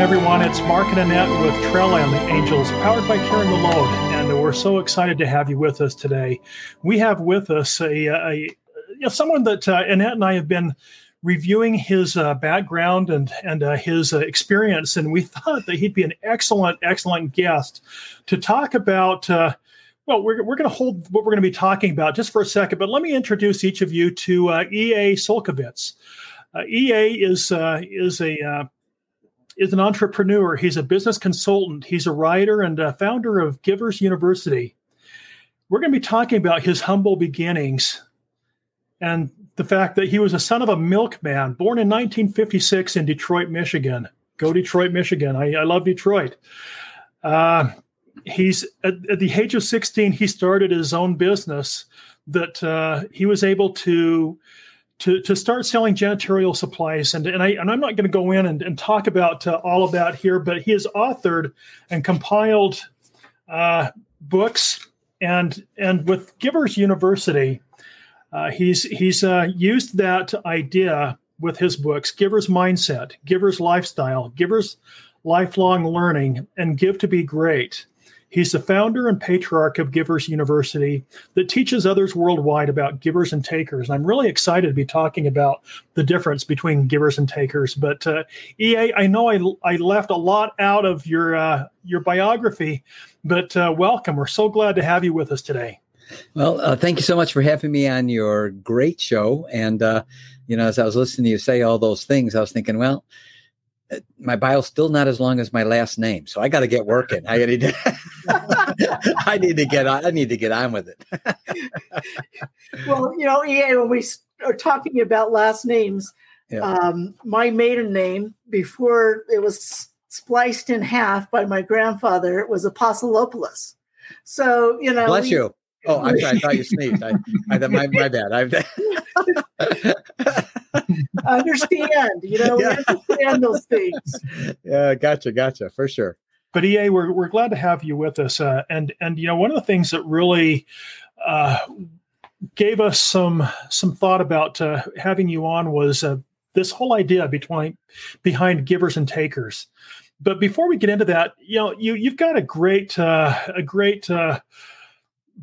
Everyone. It's Mark and Annette with Trail and the Angels, powered by Cairn the. And we're so excited to have you with us today. We have with us a, a know, someone that uh, Annette and I have been reviewing his uh, background and and uh, his uh, experience, and we thought that he'd be an excellent, excellent guest to talk about. Uh, well, we're, we're going to hold what we're going to be talking about just for a second, but let me introduce each of you to uh, E.A. Csolkovits. Uh, EA is is a is an entrepreneur. He's a business consultant. He's a writer and a founder of Givers University. We're going to be talking about his humble beginnings and the fact that he was a son of a milkman born in 1956 in Detroit, Michigan. Go Detroit, Michigan. I, I love Detroit. Uh, he's at, at, the age of 16, he started his own business that uh, he was able to to, to start selling janitorial supplies. And, and, I, and I'm not going to go in and, and talk about uh, all of that here, but he has authored and compiled uh, books. And, and with Givers University, uh, he's, he's uh, used that idea with his books Givers Mindset, Givers Lifestyle, Givers Lifelong Learning, and Give to Be Great. He's the founder and patriarch of Givers University that teaches others worldwide about givers and takers. And I'm really excited to be talking about the difference between givers and takers. But uh, EA, I know I, I left a lot out of your uh, your biography, but uh, welcome. We're so glad to have you with us today. Well, uh, thank you so much for having me on your great show. And uh, you know, as I was listening to you say all those things, I was thinking, well, my bio's still not as long as my last name, so I got to get working. I need to, I need to get on. I need to get on with it. well, you know, EA, when we are talking about last names, yeah. um, my maiden name before it was spliced in half by my grandfather was Apostolopoulos. So you know, bless we, you. Oh, I'm sorry. I thought you sneezed. I, I thought my, my bad. I understand. You know, yeah. understand those things. Yeah, gotcha, gotcha, for sure. But EA, we're we're glad to have you with us. Uh, and and you know, one of the things that really uh, gave us some some thought about uh, having you on was uh, this whole idea between behind givers and takers. But before we get into that, you know, you you've got a great uh, a great uh,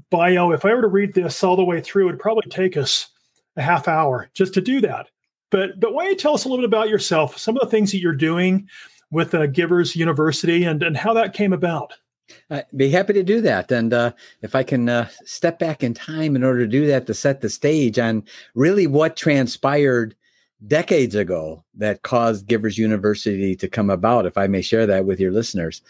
bio. If I were to read this all the way through, it'd probably take us a half hour just to do that. But but why don't you tell us a little bit about yourself, some of the things that you're doing with uh, Givers University, and and how that came about. I'd be happy to do that. And uh, if I can uh, step back in time in order to do that, to set the stage on really what transpired decades ago that caused Givers University to come about, if I may share that with your listeners.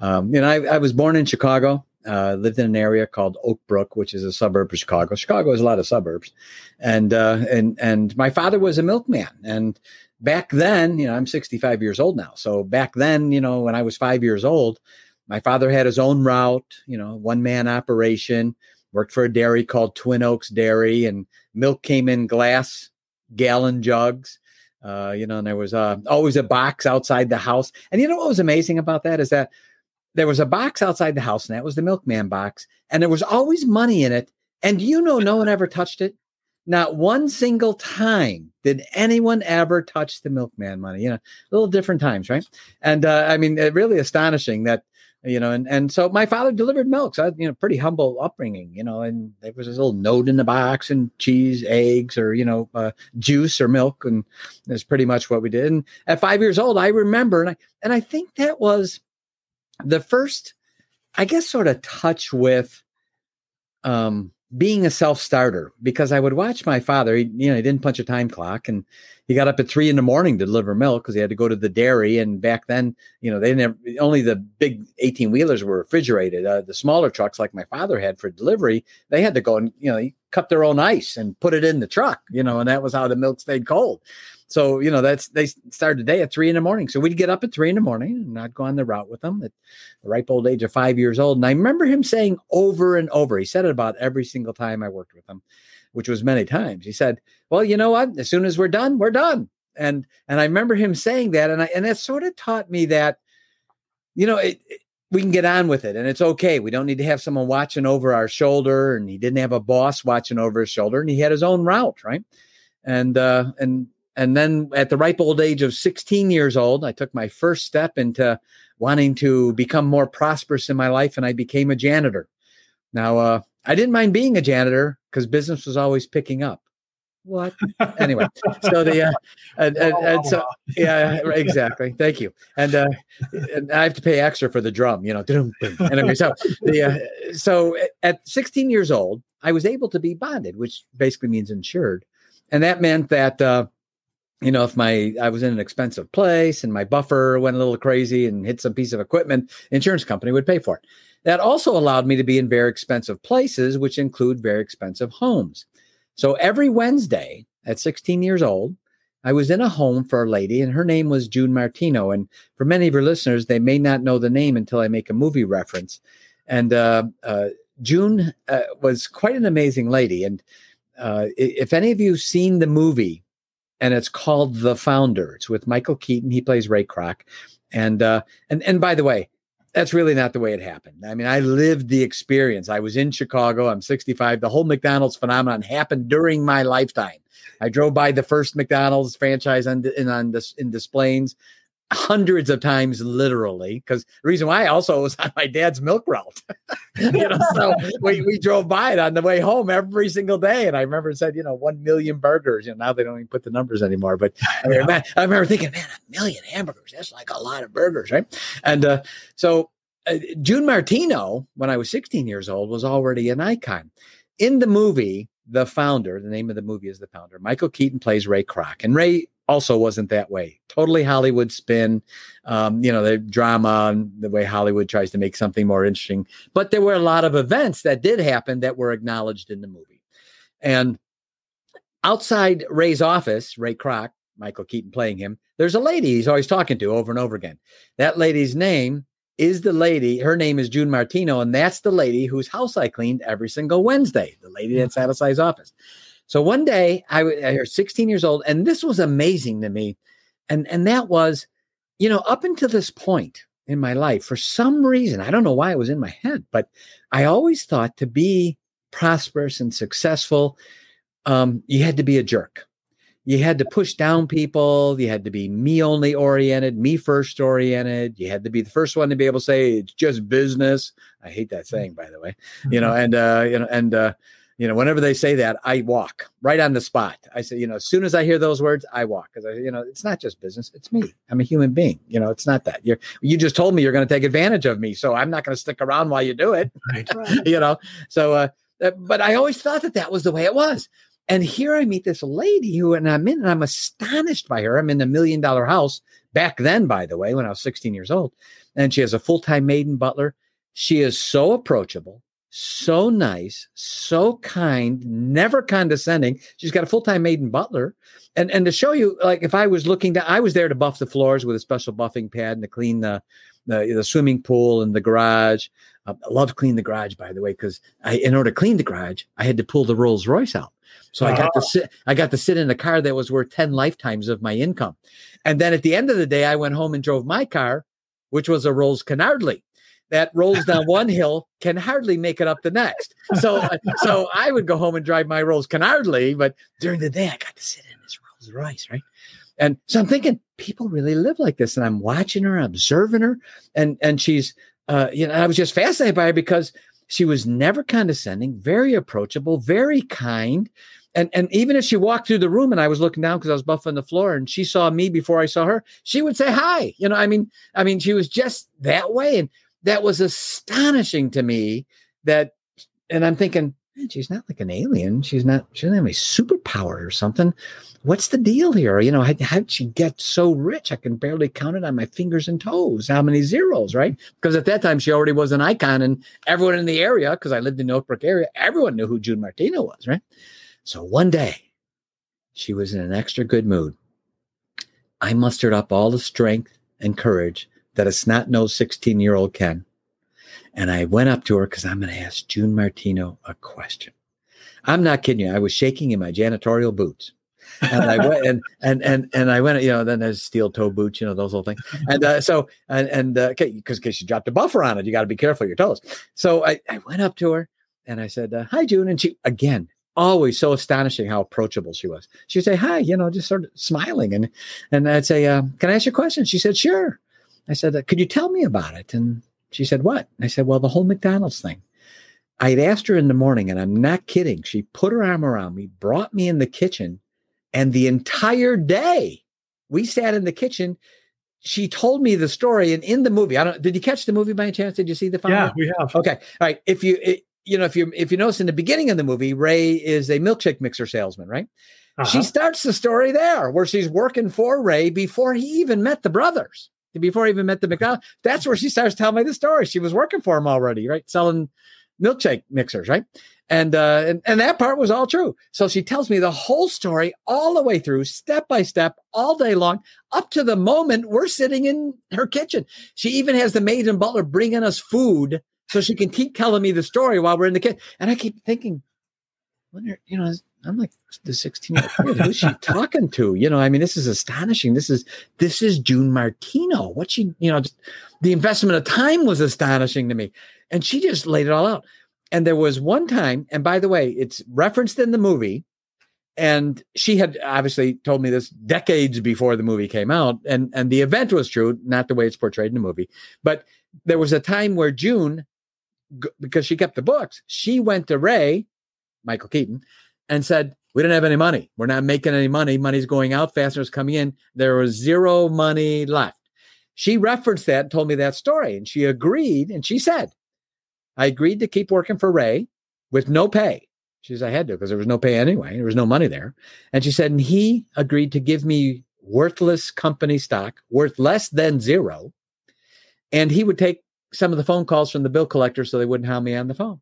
Um, you know, I, I was born in Chicago uh, lived in an area called Oak Brook, which is a suburb of Chicago. Chicago has a lot of suburbs, and uh, and and my father was a milkman. And back then, you know, I'm 65 years old now. So back then, you know, when I was five years old, my father had his own route. You know, one man operation. Worked for a dairy called Twin Oaks Dairy, and milk came in glass gallon jugs. Uh, you know, and there was uh, always a box outside the house. And you know what was amazing about that is that there was a box outside the house, and that was the milkman box, and there was always money in it. And you know, no one ever touched it. Not one single time did anyone ever touch the milkman money. You know, little different times, right? And uh, I mean, really astonishing that you know, and and so my father delivered milk. So I, you know, pretty humble upbringing, you know, and there was this little note in the box and cheese, eggs, or you know, uh, juice or milk, and that's pretty much what we did. And at five years old, I remember, and I and I think that was the first, I guess, sort of touch with um, being a self starter because I would watch my father. He, you know, he didn't punch a time clock, and he got up at three in the morning to deliver milk because he had to go to the dairy. And back then, you know, they didn't have, only the big eighteen wheelers were refrigerated. Uh, the smaller trucks, like my father had for delivery, they had to go and you know cut their own ice and put it in the truck. You know, and that was how the milk stayed cold. So, you know, that's they started the day at three in the morning. So we'd get up at three in the morning and I'd go on the route with them at the ripe old age of five years old. And I remember him saying over and over, he said it about every single time I worked with him, which was many times. He said, Well, you know what? As soon as we're done, we're done. And and I remember him saying that. And I and it sort of taught me that, you know, it, it we can get on with it and it's okay. We don't need to have someone watching over our shoulder. And he didn't have a boss watching over his shoulder and he had his own route, right? And uh and and then at the ripe old age of 16 years old, I took my first step into wanting to become more prosperous in my life, and I became a janitor. Now, uh, I didn't mind being a janitor because business was always picking up. What? anyway, so the uh, and, and, and so yeah, exactly. Thank you. And uh, and I have to pay extra for the drum, you know. Anyway, so the uh, so at 16 years old, I was able to be bonded, which basically means insured, and that meant that uh, you know, if my I was in an expensive place and my buffer went a little crazy and hit some piece of equipment, insurance company would pay for it. That also allowed me to be in very expensive places, which include very expensive homes. So every Wednesday at 16 years old, I was in a home for a lady, and her name was June Martino. And for many of your listeners, they may not know the name until I make a movie reference. And uh, uh, June uh, was quite an amazing lady. And uh, if any of you seen the movie and it's called The Founder. It's with Michael Keaton. He plays Ray Kroc. And uh, and and by the way, that's really not the way it happened. I mean, I lived the experience. I was in Chicago. I'm 65. The whole McDonald's phenomenon happened during my lifetime. I drove by the first McDonald's franchise on in on this in Des Plaines hundreds of times literally because the reason why I also was on my dad's milk route. You know so we, we drove by it on the way home every single day and I remember it said you know one million burgers you know now they don't even put the numbers anymore but I, mean, man, I remember thinking man a million hamburgers that's like a lot of burgers right? And uh, so uh, June Martino when I was 16 years old was already an icon. In the movie the founder the name of the movie is the founder Michael Keaton plays Ray Kroc and Ray also wasn't that way. Totally Hollywood spin, um, you know, the drama and the way Hollywood tries to make something more interesting. But there were a lot of events that did happen that were acknowledged in the movie. And outside Ray's office, Ray Kroc, Michael Keaton playing him, there's a lady he's always talking to over and over again. That lady's name is the lady, her name is June Martino, and that's the lady whose house I cleaned every single Wednesday, the lady that's outside his office. So one day I was 16 years old, and this was amazing to me. And, and that was, you know, up until this point in my life, for some reason, I don't know why it was in my head, but I always thought to be prosperous and successful, um, you had to be a jerk. You had to push down people. You had to be me only oriented, me first oriented. You had to be the first one to be able to say it's just business. I hate that saying, by the way. You know, and uh, you know, and uh, you know, whenever they say that, I walk right on the spot. I say, you know, as soon as I hear those words, I walk because I, you know, it's not just business; it's me. I'm a human being. You know, it's not that you're. You just told me you're going to take advantage of me, so I'm not going to stick around while you do it. Right. you know, so. Uh, uh, but I always thought that that was the way it was. And here I meet this lady who, and I'm in, and I'm astonished by her. I'm in a million dollar house back then, by the way, when I was 16 years old, and she has a full time maid and butler. She is so approachable so nice, so kind, never condescending. She's got a full time maid and butler. And and to show you, like if I was looking to, I was there to buff the floors with a special buffing pad and to clean the the, the swimming pool and the garage. Uh, I love to clean the garage, by the way, because I in order to clean the garage, I had to pull the Rolls Royce out. So uh-huh. I got to uh-huh. sit. I got to sit in a car that was worth ten lifetimes of my income. And then at the end of the day, I went home and drove my car, which was a Rolls Canardly that rolls down one hill can hardly make it up the next. So, uh, so I would go home and drive my Rolls Canardly, but during the day I got to sit in this Rolls Royce, right? And so I'm thinking people really live like this, and I'm watching her, observing her, and and she's, uh, you know, I was just fascinated by her because she was never condescending, very approachable, very kind. And, and even if she walked through the room and I was looking down because I was buffing the floor and she saw me before I saw her, she would say hi. You know, I mean, I mean, she was just that way. And that was astonishing to me that and i'm thinking she's not like an alien. She's not she doesn't have any superpower or something. What's the deal here? You know how, how'd she get so rich? I can barely count it on my fingers and toes. How many zeros right? Because at that time she already was an icon and everyone in the area because i lived in the oakbrook area everyone knew who june martino was right? So one day she was in an extra good mood. I mustered up all the strength and courage that a snot nosed 16 year old can. And I went up to her because I'm going to ask June Martino a question. I'm not kidding you. I was shaking in my janitorial boots. and I went and and and and I went, you know, then there's steel toe boots, you know, those little things. And uh, so and and uh, because because you dropped a buffer on it, you got to be careful your toes. So I, I went up to her and I said, uh, "Hi, June," and she again always so astonishing how approachable she was. She'd say, "Hi," you know, just sort of smiling, and and I'd say, uh, "Can I ask you a question?" She said, "Sure." I said, uh, "Could you tell me about it?" And she said, "What?" I said, "Well, the whole McDonald's thing." I'd asked her in the morning, and I'm not kidding. She put her arm around me, brought me in the kitchen, and the entire day we sat in the kitchen. She told me the story, and in the movie, I don't. Did you catch the movie by chance? Did you see the final? Yeah, we have. Okay, all right. If you it, you know if you if you notice in the beginning of the movie, Ray is a milkshake mixer salesman, right? Uh-huh. She starts the story there where she's working for Ray before he even met the brothers, before I even met the McDonald's. That's where she starts telling me the story. She was working for him already, right? Selling milkshake mixers, right? And, uh, and and that part was all true. So she tells me the whole story all the way through, step by step, all day long, up to the moment we're sitting in her kitchen. She even has the maid and butler bringing us food so she can keep telling me the story while we're in the kitchen. And I keep thinking, wonder, you know, I'm like the 16 year old Who's she talking to? You know, I mean, this is astonishing. This is this is June Martino. What she, you know, just, the investment of time was astonishing to me. And she just laid it all out. And there was one time, and by the way, it's referenced in the movie. And she had obviously told me this decades before the movie came out. And, and the event was true, not the way it's portrayed in the movie. But there was a time where June, because she kept the books, she went to Ray, Michael Keaton, and said, We didn't have any money. We're not making any money. Money's going out, faster fasteners coming in. There was zero money left. She referenced that and told me that story. And she agreed. And she said, I agreed to keep working for Ray with no pay. She says, I had to because there was no pay anyway. There was no money there. And she said, and he agreed to give me worthless company stock, worth less than zero. And he would take some of the phone calls from the bill collector so they wouldn't hound me on the phone.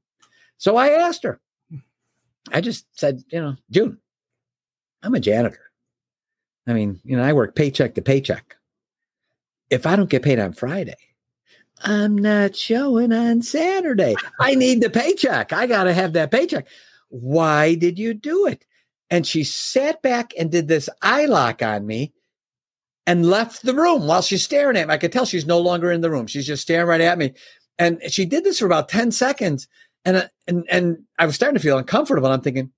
So I asked her, I just said, you know, June, I'm a janitor. I mean, you know, I work paycheck to paycheck. If I don't get paid on Friday, I'm not showing on Saturday. I need the paycheck. I got to have that paycheck. Why did you do it? And she sat back and did this eye lock on me and left the room while she's staring at me. I could tell she's no longer in the room. She's just staring right at me. And she did this for about 10 seconds. And, uh, and, and I was starting to feel uncomfortable. I'm thinking,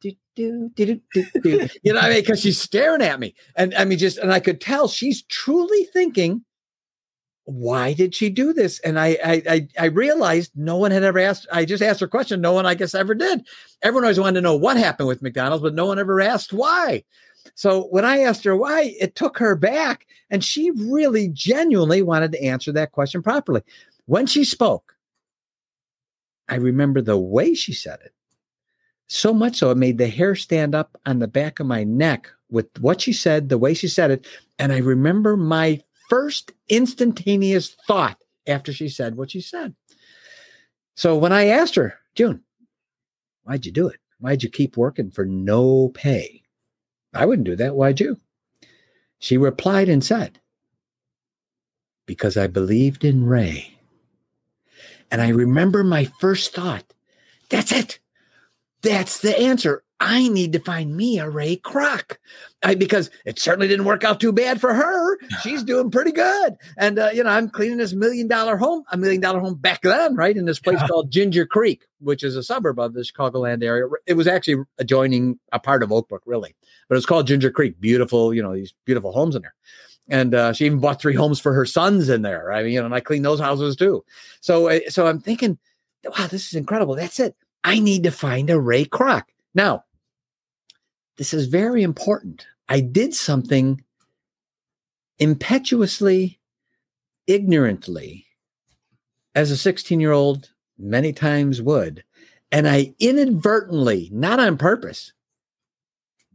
do, do, do, you know, I mean, because she's staring at me. And I mean, just, and I could tell she's truly thinking, why did she do this? And I, I, I realized no one had ever asked. I just asked her question. No one, I guess, ever did. Everyone always wanted to know what happened with McDonald's, but no one ever asked why. So when I asked her why, it took her back, and she really genuinely wanted to answer that question properly. When she spoke, I remember the way she said it. So much so, it made the hair stand up on the back of my neck with what she said, the way she said it. And I remember my first instantaneous thought after she said what she said. So when I asked her, June, why'd you do it? Why'd you keep working for no pay? I wouldn't do that. Why'd you? She replied and said, Because I believed in Ray. And I remember my first thought that's it. That's the answer. I need to find me a Ray Kroc I, because it certainly didn't work out too bad for her. She's doing pretty good. And, uh, you know, I'm cleaning this million dollar home, a million dollar home back then, right? In this place yeah. called Ginger Creek, which is a suburb of the Chicagoland area. It was actually adjoining a part of Oakbrook, really, but it's called Ginger Creek. Beautiful, you know, these beautiful homes in there. And uh, she even bought three homes for her sons in there. I mean, you know, and I clean those houses too. So, uh, so I'm thinking, wow, this is incredible. That's it. I need to find a Ray Kroc. Now, this is very important. I did something impetuously, ignorantly, as a 16 year old many times would. And I inadvertently, not on purpose,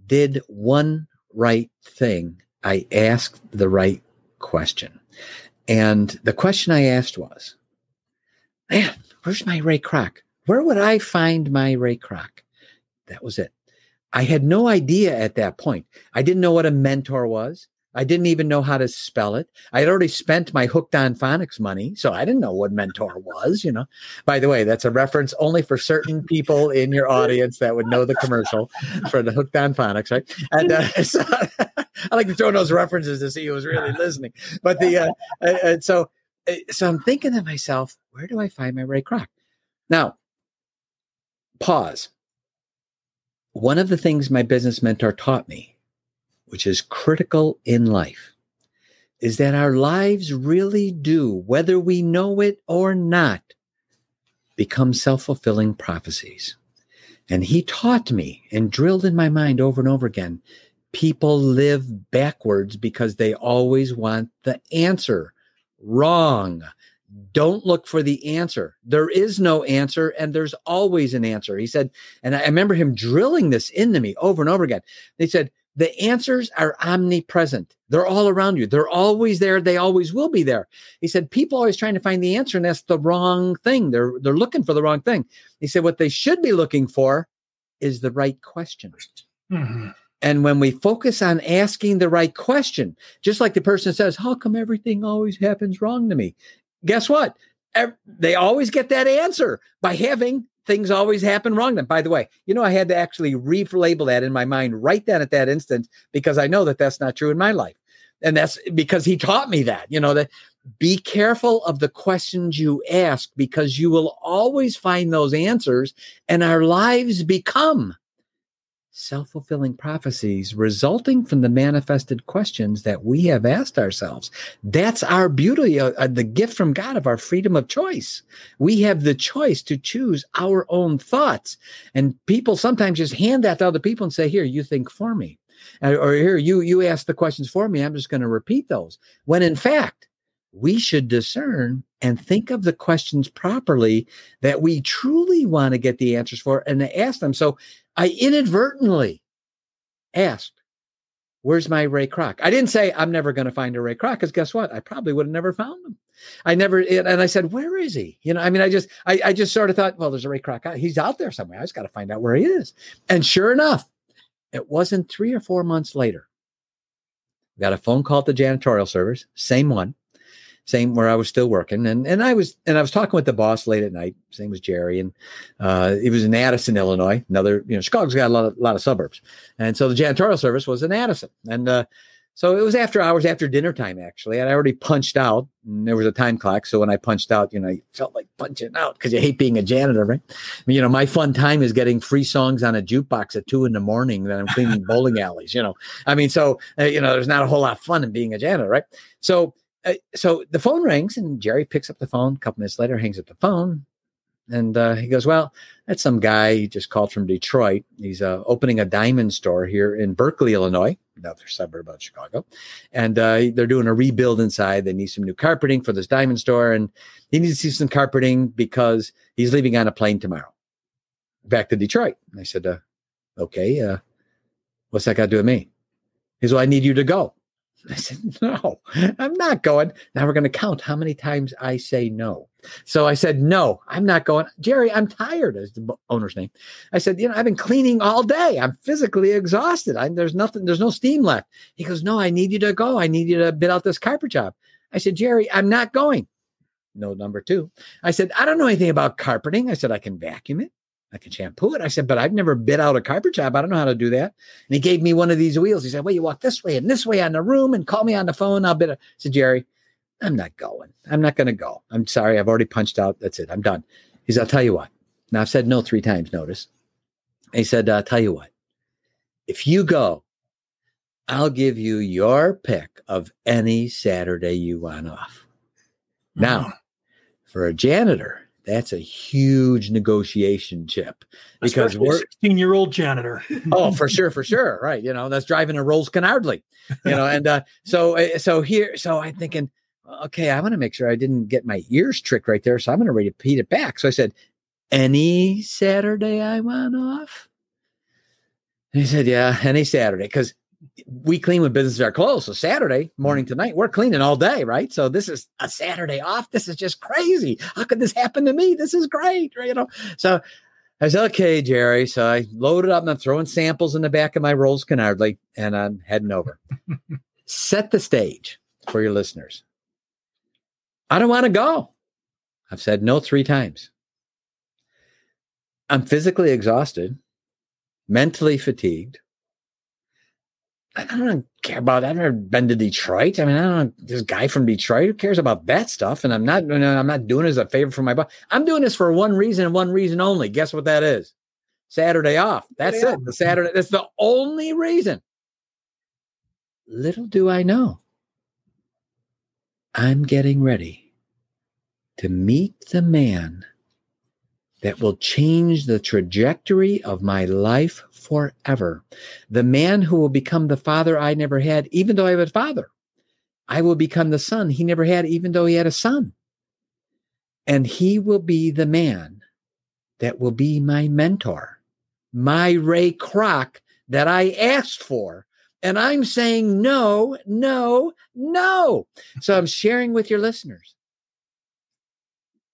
did one right thing. I asked the right question. And the question I asked was, man, where's my Ray Kroc? Where would I find my Ray Kroc? That was it. I had no idea at that point. I didn't know what a mentor was. I didn't even know how to spell it. I had already spent my hooked on phonics money, so I didn't know what mentor was, you know. By the way, that's a reference only for certain people in your audience that would know the commercial for the hooked on phonics, right? And uh, so I like to throw those references to see who was really listening. But the uh, uh, so uh, so I'm thinking to myself, where do I find my Ray Kroc? Now, pause one of the things my business mentor taught me, which is critical in life, is that our lives really do, whether we know it or not, become self fulfilling prophecies. And he taught me and drilled in my mind over and over again people live backwards because they always want the answer. Wrong. Don't look for the answer. There is no answer, and there's always an answer. He said, and I remember him drilling this into me over and over again. He said, the answers are omnipresent. They're all around you. They're always there. They always will be there. He said, people always trying to find the answer, and that's the wrong thing. They're they're looking for the wrong thing. He said, what they should be looking for is the right question. Mm-hmm. And when we focus on asking the right question, just like the person says, How come everything always happens wrong to me? Guess what? They always get that answer by having things always happen wrong. Then, by the way, you know, I had to actually relabel that in my mind right then at that instant because I know that that's not true in my life. And that's because he taught me that, you know, that be careful of the questions you ask because you will always find those answers and our lives become self fulfilling prophecies resulting from the manifested questions that we have asked ourselves. That's our beauty, uh, uh, the gift from God of our freedom of choice. We have the choice to choose our own thoughts. And people sometimes just hand that to other people and say, Here, you think for me. Uh, or here, you, you ask the questions for me. I'm just going to repeat those. When in fact, we should discern and think of the questions properly that we truly want to get the answers for and ask them. So I inadvertently asked, Where's my Ray Kroc? I didn't say I'm never going to find a Ray Kroc because guess what? I probably would have never found him. I never, eh, and I said, Where is he? You know, I mean, I just, I, I just sort of thought, Well, there's a Ray Kroc. He's out there somewhere. I just got to find out where he is. And sure enough, it wasn't three or four months later. Got a phone call at the janitorial service, same one same where I was still working. And and I was and I was talking with the boss late at night. Same as Jerry, and uh, he was in Addison, Illinois. Another, you know, Chicago's got a lot of, lot of suburbs, and so the janitorial service was in Addison, and uh, so it was after hours, after dinner time, actually. And I already punched out, and there was a time clock. So when I punched out, you know, I felt like punching out because you hate being a janitor, right? I mean, you know, my fun time is getting free songs on a jukebox at two in the morning that I'm cleaning bowling alleys, you know. I mean, so, uh, you know, there's not a whole lot of fun in being a janitor, right? So uh, so the phone rings and Jerry picks up the phone. A couple minutes later, hangs up the phone. And uh, he goes, Well, that's some guy he just called from Detroit. He's uh, opening a diamond store here in Berkeley, Illinois, another suburb of Chicago. And uh, they're doing a rebuild inside. They need some new carpeting for this diamond store. And he needs to see some carpeting because he's leaving on a plane tomorrow back to Detroit. And I said, uh, Okay, uh, what's that got to do with me? He said, Well, I need you to go. I said, No, I'm not going. Now we're going to count how many times I say no. So I said, No, I'm not going. Jerry, I'm tired, is the owner's name. I said, You know, I've been cleaning all day. I'm physically exhausted. I, there's nothing, there's no steam left. He goes, No, I need you to go. I need you to bid out this carpet job. I said, Jerry, I'm not going. No, number two. I said, I don't know anything about carpeting. I said, I can vacuum it. I can shampoo it. I said, but I've never bit out a carpet job. I don't know how to do that. And he gave me one of these wheels. He said, well, you walk this way and this way on the room and call me on the phone. I'll bid it. I said, Jerry, I'm not going. I'm not going to go. I'm sorry. I've already punched out. That's it. I'm done. He said, I'll tell you what. Now I've said no three times, notice. He said, I'll tell you what. If you go, I'll give you your pick of any Saturday you want off. Now, mm. for a janitor, that's a huge negotiation chip because Especially we're 16 year old janitor. oh, for sure, for sure. Right. You know, that's driving a Rolls Canardly, you know, and uh, so, uh, so here, so I'm thinking, okay, I want to make sure I didn't get my ears tricked right there. So I'm going to repeat it back. So I said, any Saturday I want off? And he said, yeah, any Saturday. Cause we clean when businesses are closed. So Saturday morning mm. to night, we're cleaning all day, right? So this is a Saturday off. This is just crazy. How could this happen to me? This is great, right? You know. So I said, okay, Jerry. So I loaded up and I'm throwing samples in the back of my Rolls Canardly and I'm heading over. Set the stage for your listeners. I don't want to go. I've said no three times. I'm physically exhausted, mentally fatigued. I don't care about that. I've never been to Detroit. I mean, I don't this guy from Detroit. Who cares about that stuff? And I'm not, I'm not doing it as a favor for my boss. I'm doing this for one reason and one reason only. Guess what that is? Saturday off. That's it. The Saturday. That's the only reason. Little do I know, I'm getting ready to meet the man that will change the trajectory of my life forever. The man who will become the father I never had, even though I have a father. I will become the son he never had, even though he had a son. And he will be the man that will be my mentor, my Ray Kroc that I asked for. And I'm saying no, no, no. So I'm sharing with your listeners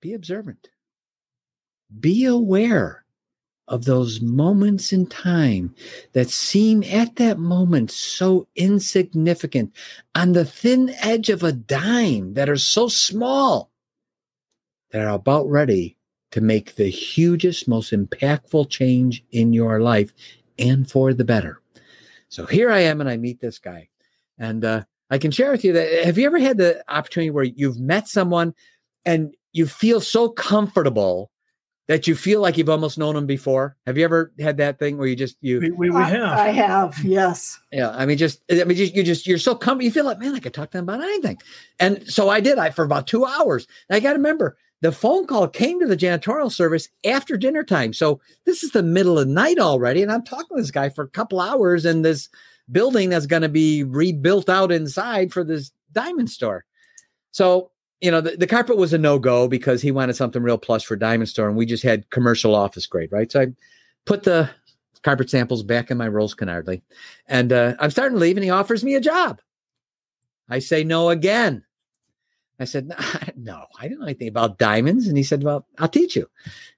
be observant, be aware of those moments in time that seem at that moment so insignificant on the thin edge of a dime that are so small that are about ready to make the hugest, most impactful change in your life and for the better. So here I am, and I meet this guy. And uh, I can share with you that have you ever had the opportunity where you've met someone and you feel so comfortable that you feel like you've almost known them before? Have you ever had that thing where you just you? We, we, we have. I, I, have. Yes. Yeah. I mean, just I mean, just, you just you're so comfortable. You feel like man, I could talk to them about anything. And so I did. I for about two hours. And I got to remember the phone call came to the janitorial service after dinner time. So this is the middle of the night already. And I'm talking to this guy for a couple hours in this building that's going to be rebuilt out inside for this diamond store. So, you know, the, the carpet was a no go because he wanted something real plush for diamond store. And we just had commercial office grade, right? So I put the carpet samples back in my Rolls Canardly. And uh, I'm starting to leave and he offers me a job. I say no again. I said, no, I didn't know anything about diamonds. And he said, well, I'll teach you.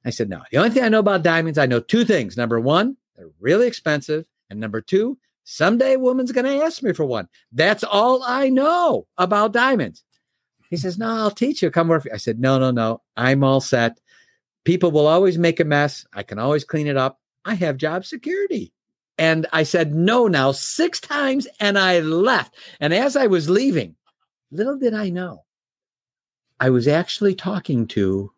I said, no, the only thing I know about diamonds, I know two things. Number one, they're really expensive. And number two, someday a woman's going to ask me for one. That's all I know about diamonds. He says, no, I'll teach you. Come work. I said, no, no, no. I'm all set. People will always make a mess. I can always clean it up. I have job security. And I said, no, now six times. And I left. And as I was leaving, little did I know I was actually talking to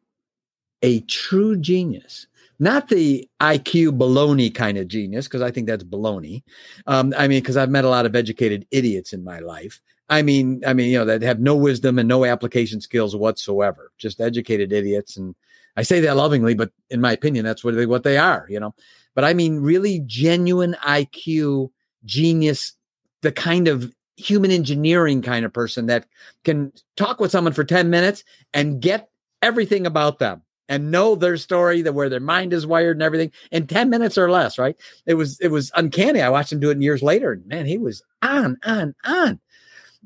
a true genius, not the IQ baloney kind of genius, because I think that's baloney. Um, I mean, because I've met a lot of educated idiots in my life. I mean, I mean, you know, that have no wisdom and no application skills whatsoever, just educated idiots. And I say that lovingly, but in my opinion, that's what they what they are, you know. But I mean, really genuine IQ genius, the kind of human engineering kind of person that can talk with someone for 10 minutes and get everything about them and know their story that where their mind is wired and everything in 10 minutes or less right it was it was uncanny i watched him do it years later and man he was on on on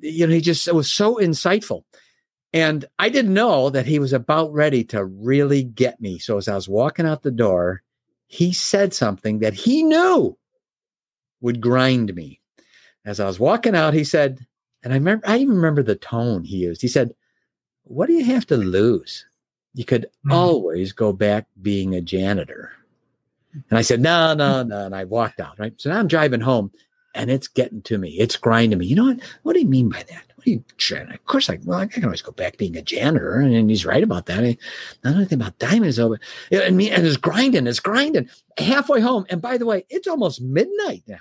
you know he just it was so insightful and i didn't know that he was about ready to really get me so as i was walking out the door he said something that he knew would grind me as I was walking out, he said, and I remember, I even remember the tone he used. He said, What do you have to lose? You could mm-hmm. always go back being a janitor. And I said, No, no, no. And I walked out, right? So now I'm driving home and it's getting to me. It's grinding me. You know what? What do you mean by that? What do you, of course, like, well, I can always go back being a janitor. And he's right about that. I, know anything about diamonds, though. But, and, me, and it's grinding, it's grinding. Halfway home. And by the way, it's almost midnight now.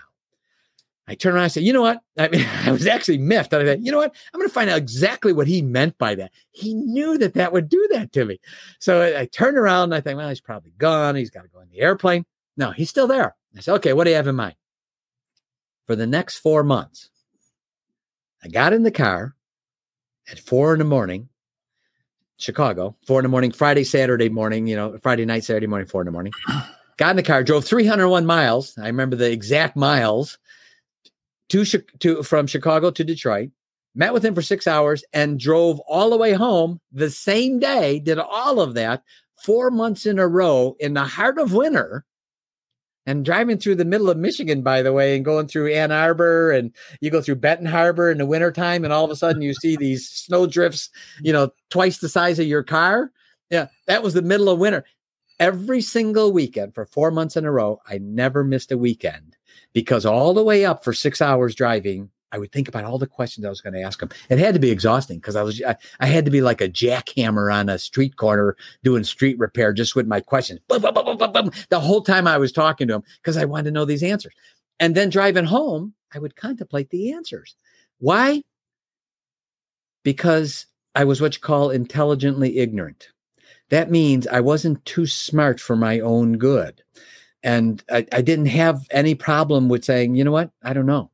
I turn around and said, you know what? I mean, I was actually miffed. I said, you know what? I'm going to find out exactly what he meant by that. He knew that that would do that to me. So I, I around and I think, well, he's probably gone. He's got to go in the airplane. No, he's still there. I said, okay, what do you have in mind? For the next four months, I got in the car at four in the morning, Chicago, four in the morning, Friday, Saturday morning, you know, Friday night, Saturday morning, four in the morning. Got in the car, drove 301 miles. I remember the exact miles to, to from Chicago to Detroit, met with him for six hours, and drove all the way home the same day. Did all of that four months in a row in the heart of winter. And driving through the middle of Michigan, by the way, and going through Ann Arbor, and you go through Benton Harbor in the wintertime, and all of a sudden you see these snow drifts, you know, twice the size of your car. Yeah, that was the middle of winter. Every single weekend for four months in a row, I never missed a weekend because all the way up for six hours driving I would think about all the questions I was going to ask him. It had to be exhausting because I was I, I, had to be like a jackhammer on a street corner doing street repair just with my questions. Boom, boom, boom, the whole time I was talking to him because I wanted to know these answers. And then driving home, I would contemplate the answers. Why? Because I was what you call intelligently ignorant. That means I wasn't too smart for my own good. And I, I didn't have any problem with saying, you know what? I don't know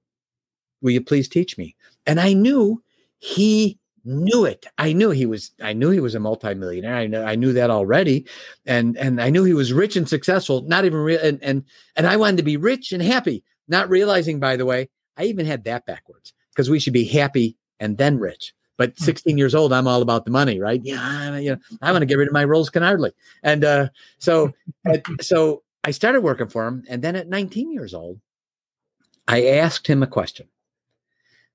will you please teach me? And I knew he knew it. I knew he was. I knew he was a multimillionaire. I know. I knew that already, and and I knew he was rich and successful. Not even real. And and and I wanted to be rich and happy. Not realizing, by the way, I even had that backwards because we should be happy and then rich. But hmm. 16 years old, I'm all about the money, right? Yeah, I, you know, I want to get rid of my Rolls Canardly, and uh, so so I started working for him, and then at 19 years old, I asked him a question.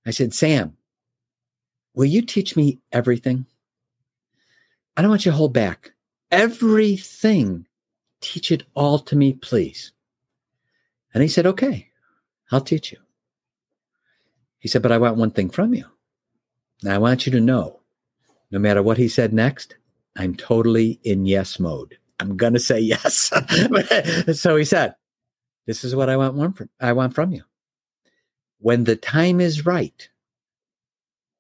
I said, Sam, will you teach me everything? I don't want you to hold back. Everything. Teach it all to me, please. And he said, Okay, I'll teach you. He said, But I want one thing from you. Now I want you to know no matter what he said next, I'm totally in yes mode. I'm going to say yes. so he said, This is what I want, from, I want from you when the time is right,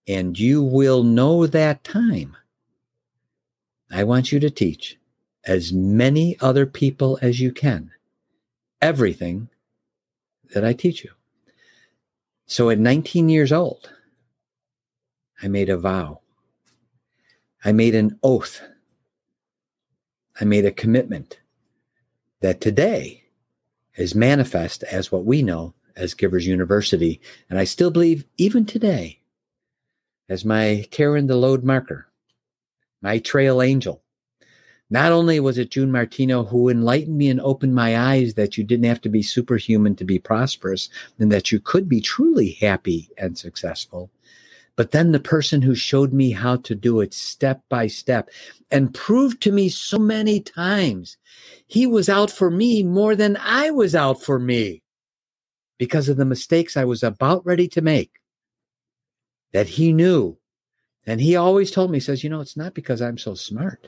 and you will know that time, I want you to teach as many other people as you can everything that I teach you. So at 19 years old, I made a vow. I made an oath. I made a commitment that today is manifest as what we know as Givers University. And I still believe, even today, as my Cairn the Load marker, my trail angel. Not only was it June Martino who enlightened me and opened my eyes that you didn't have to be superhuman to be prosperous and that you could be truly happy and successful, but then the person who showed me how to do it step by step and proved to me so many times he was out for me more than I was out for me because of the mistakes I was about ready to make that he knew. And he always told me, he says, you know, it's not because I'm so smart.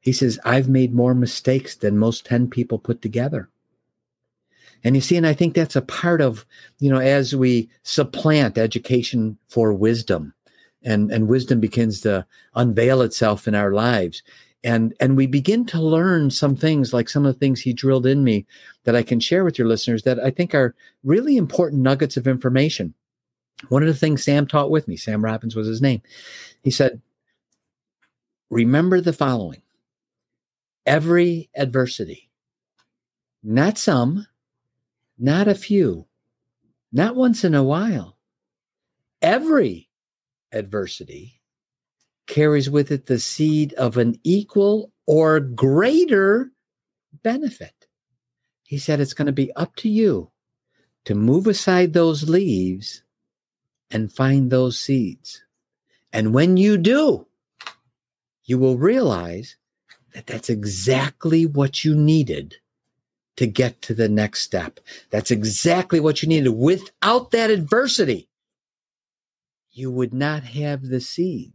He says, I've made more mistakes than most 10 people put together. And you see, and I think that's a part of, you know, as we supplant education for wisdom and, and wisdom begins to unveil itself in our lives and and we begin to learn some things like some of the things he drilled in me that I can share with your listeners that I think are really important nuggets of information. One of the things Sam taught with me, Sam Robbins was his name. He said, "Remember the following. Every adversity, not some, not a few, not once in a while, every adversity carries with it the seed of an equal or greater benefit. He said it's going to be up to you to move aside those leaves and find those seeds. And when you do, you will realize that that's exactly what you needed to get to the next step. That's exactly what you needed. Without that adversity, you would not have the seed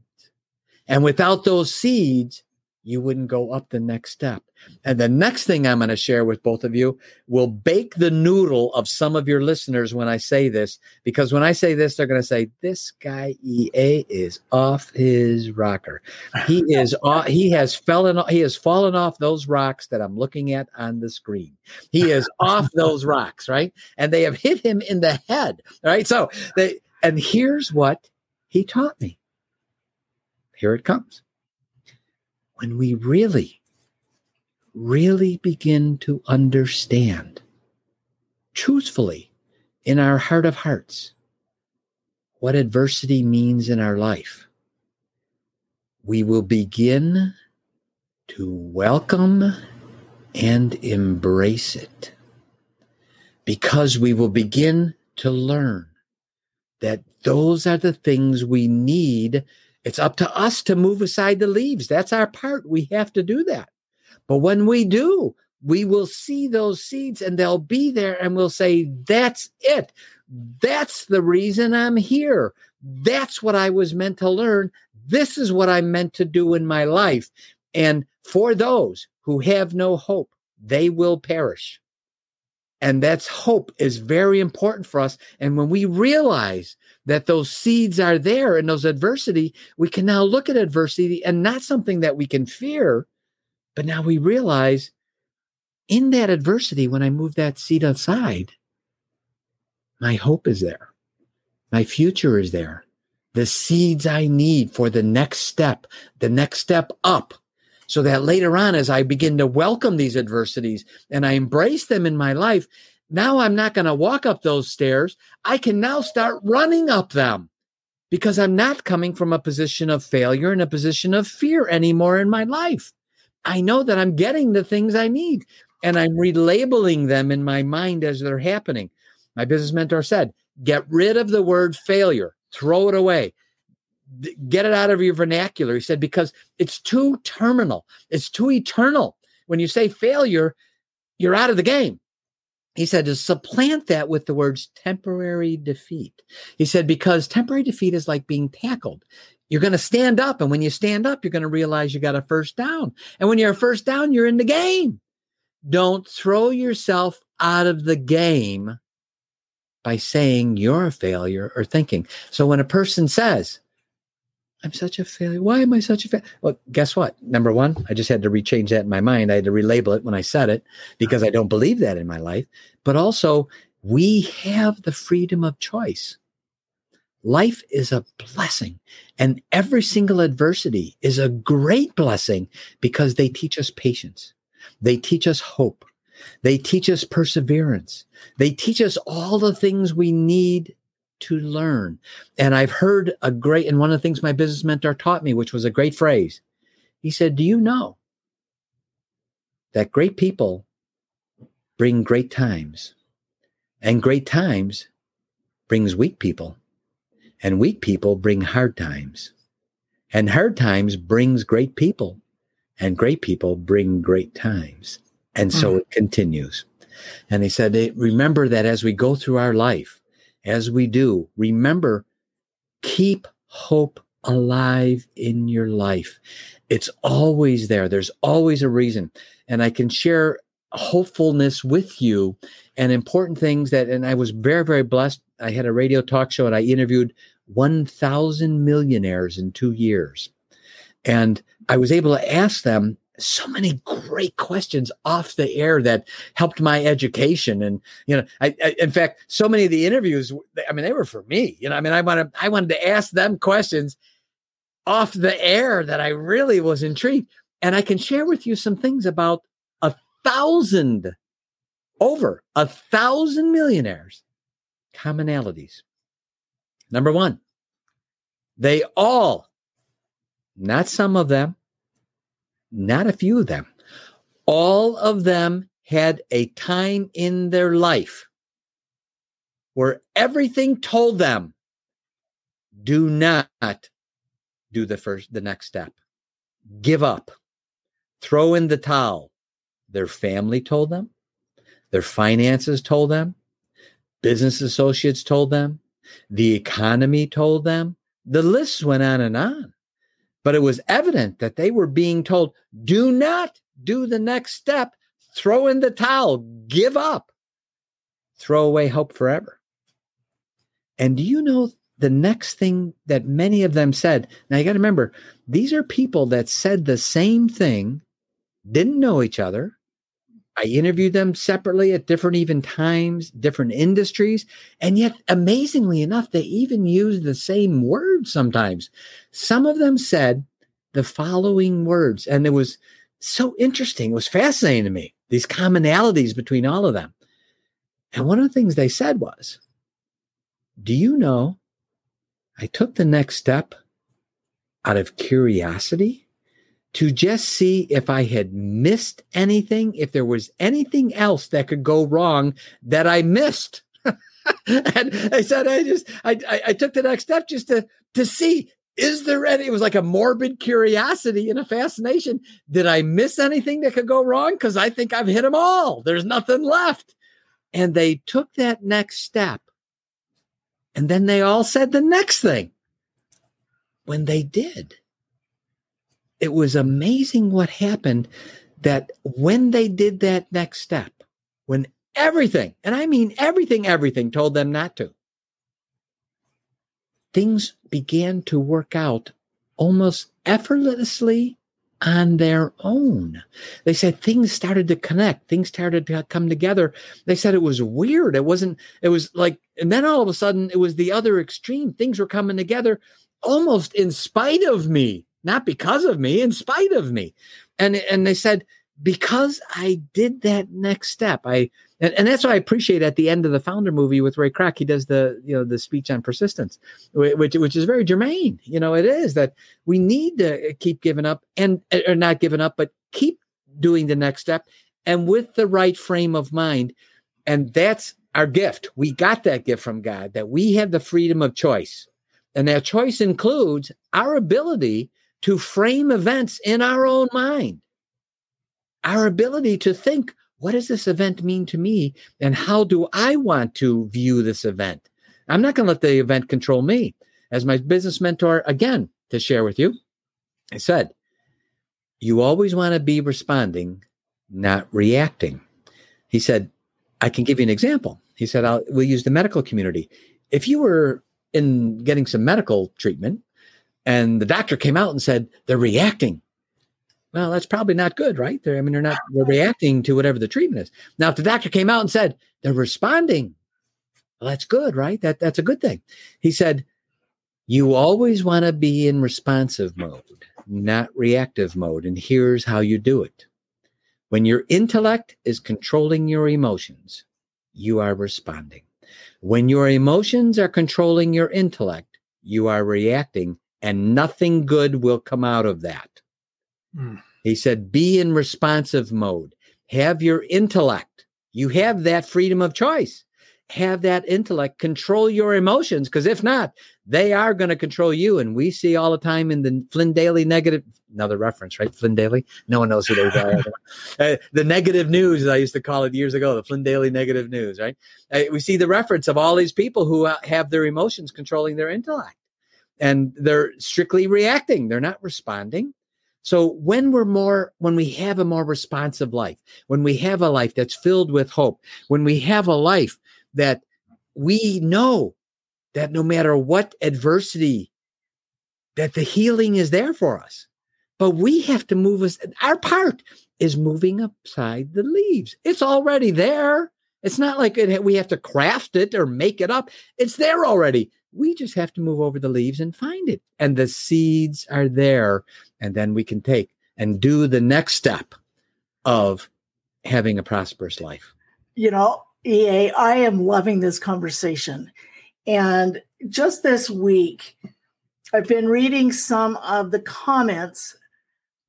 and without those seeds, you wouldn't go up the next step. And the next thing I'm going to share with both of you will bake the noodle of some of your listeners when I say this, because when I say this, they're going to say, This guy EA is off his rocker. He is off, he has fallen he has fallen off those rocks that I'm looking at on the screen. He is off those rocks, right? And they have hit him in the head. Right. So they and here's what he taught me here it comes. When we really, really begin to understand truthfully in our heart of hearts what adversity means in our life, we will begin to welcome and embrace it because we will begin to learn that those are the things we need it's up to us to move aside the leaves. That's our part. We have to do that. But when we do, we will see those seeds and they'll be there and we'll say, That's it. That's the reason I'm here. That's what I was meant to learn. This is what I'm meant to do in my life. And for those who have no hope, they will perish. And that's hope is very important for us. And when we realize that those seeds are there in those adversity, we can now look at adversity and not something that we can fear, but now we realize in that adversity, when I move that seed aside, my hope is there. My future is there. The seeds I need for the next step, the next step up, so that later on, as I begin to welcome these adversities and I embrace them in my life, now I'm not going to walk up those stairs. I can now start running up them because I'm not coming from a position of failure and a position of fear anymore in my life. I know that I'm getting the things I need and I'm relabeling them in my mind as they're happening. My business mentor said, get rid of the word failure, throw it away get it out of your vernacular. He said, because it's too terminal, it's too eternal. When you say failure, you're out of the game. He said to supplant that with the words temporary defeat. He said, because temporary defeat is like being tackled. You're going to stand up. And when you stand up, you're going to realize you got a first down. And when you're a first down, you're in the game. Don't throw yourself out of the game by saying you're a failure or thinking. So when a person says, I'm such a failure. Why am I such a failure? Well, guess what? Number one, I just had to rechange that in my mind. I had to relabel it when I said it because I don't believe that in my life. But also, we have the freedom of choice. Life is a blessing, and every single adversity is a great blessing because they teach us patience. They teach us hope. They teach us perseverance. They teach us all the things we need to learn. And I've heard a great, and one of the things my business mentor taught me, which was a great phrase, he said, Do you know that great people bring great times? And great times brings weak people. And weak people bring hard times. And hard times brings great people. And great people bring great times. And so mm-hmm. it continues. And he said, remember that as we go through our life, as we do, remember, keep hope alive in your life. It's always there. There's always a reason. And I can share hopefulness with you and important things that, and I was very, very blessed. I had a radio talk show and I interviewed 1,000 millionaires in two years. And I was able to ask them so many great questions off the air that helped my education. And you know I, I, in fact so many of the interviews i mean they were for me you know i mean i wanted i wanted to ask them questions off the air that i really was intrigued. And i can share with you some things about a thousand over a thousand millionaires commonalities. Number one they all not some of them not a few of them. All of them had a time in their life where everything told them do not do the first the next step. Give up. Throw in the towel. Their family told them, their finances told them, business associates told them, the economy told them. The list went on and on. But it was evident that they were being told, do not do the next step, throw in the towel, give up, throw away hope forever. And do you know the next thing that many of them said? Now you got to remember, these are people that said the same thing, didn't know each other, I interviewed them separately at different even times, different industries, and yet amazingly enough, they even use the same words sometimes. Some of them said the following words, and it was so interesting. It was fascinating to me, these commonalities between all of them. And one of the things they said was, Do you know I took the next step out of curiosity? To just see if I had missed anything, if there was anything else that could go wrong that I missed. and I said, I just, I, I, I, took the next step just to, to see is there any? It was like a morbid curiosity and a fascination. Did I miss anything that could go wrong? Because I think I've hit them all. There's nothing left. And they took that next step. And then they all said the next thing. When they did, it was amazing what happened that when they did that next step, when everything, and I mean everything, everything told them not to, things began to work out almost effortlessly on their own. They said things started to connect, things started to come together. They said it was weird. It wasn't, it was like, and then all of a sudden it was the other extreme. Things were coming together almost in spite of me, not because of me, in spite of me. And, and they said, because I did that next step, I and, and that's what I appreciate at the end of the founder movie with Ray Kroc. He does the you know the speech on persistence, which which is very germane. You know, it is that we need to keep giving up and or not giving up, but keep doing the next step and with the right frame of mind. And that's our gift. We got that gift from God that we have the freedom of choice. And that choice includes our ability to frame events in our own mind, our ability to think what does this event mean to me? And how do I want to view this event? I'm not going to let the event control me. As my business mentor, again, to share with you, I said, you always want to be responding, not reacting. He said, I can give you an example. He said, I'll, we'll use the medical community. If you were in getting some medical treatment and the doctor came out and said, they're reacting well, that's probably not good, right? They're, I mean, they're not they're reacting to whatever the treatment is. Now, if the doctor came out and said they're responding, well, that's good, right? That that's a good thing. He said, you always want to be in responsive mode, not reactive mode. And here's how you do it. When your intellect is controlling your emotions, you are responding. When your emotions are controlling your intellect, you are reacting, and nothing good will come out of that. Mm. He said, be in responsive mode. Have your intellect. You have that freedom of choice. Have that intellect control your emotions, because if not, they are going to control you. And we see all the time in the Flynn Daily negative, another reference, right? Flynn Daily. No one knows who they are. uh, the negative news, I used to call it years ago, the Flynn Daily negative news, right? Uh, we see the reference of all these people who uh, have their emotions controlling their intellect and they're strictly reacting. They're not responding. So when we're more, when we have a more responsive life, when we have a life that's filled with hope, when we have a life that we know that no matter what adversity, that the healing is there for us. But we have to move us. Our part is moving upside the leaves. It's already there. It's not like it, we have to craft it or make it up. It's there already. We just have to move over the leaves and find it. And the seeds are there. And then we can take and do the next step of having a prosperous life. You know, EA, I am loving this conversation. And just this week, I've been reading some of the comments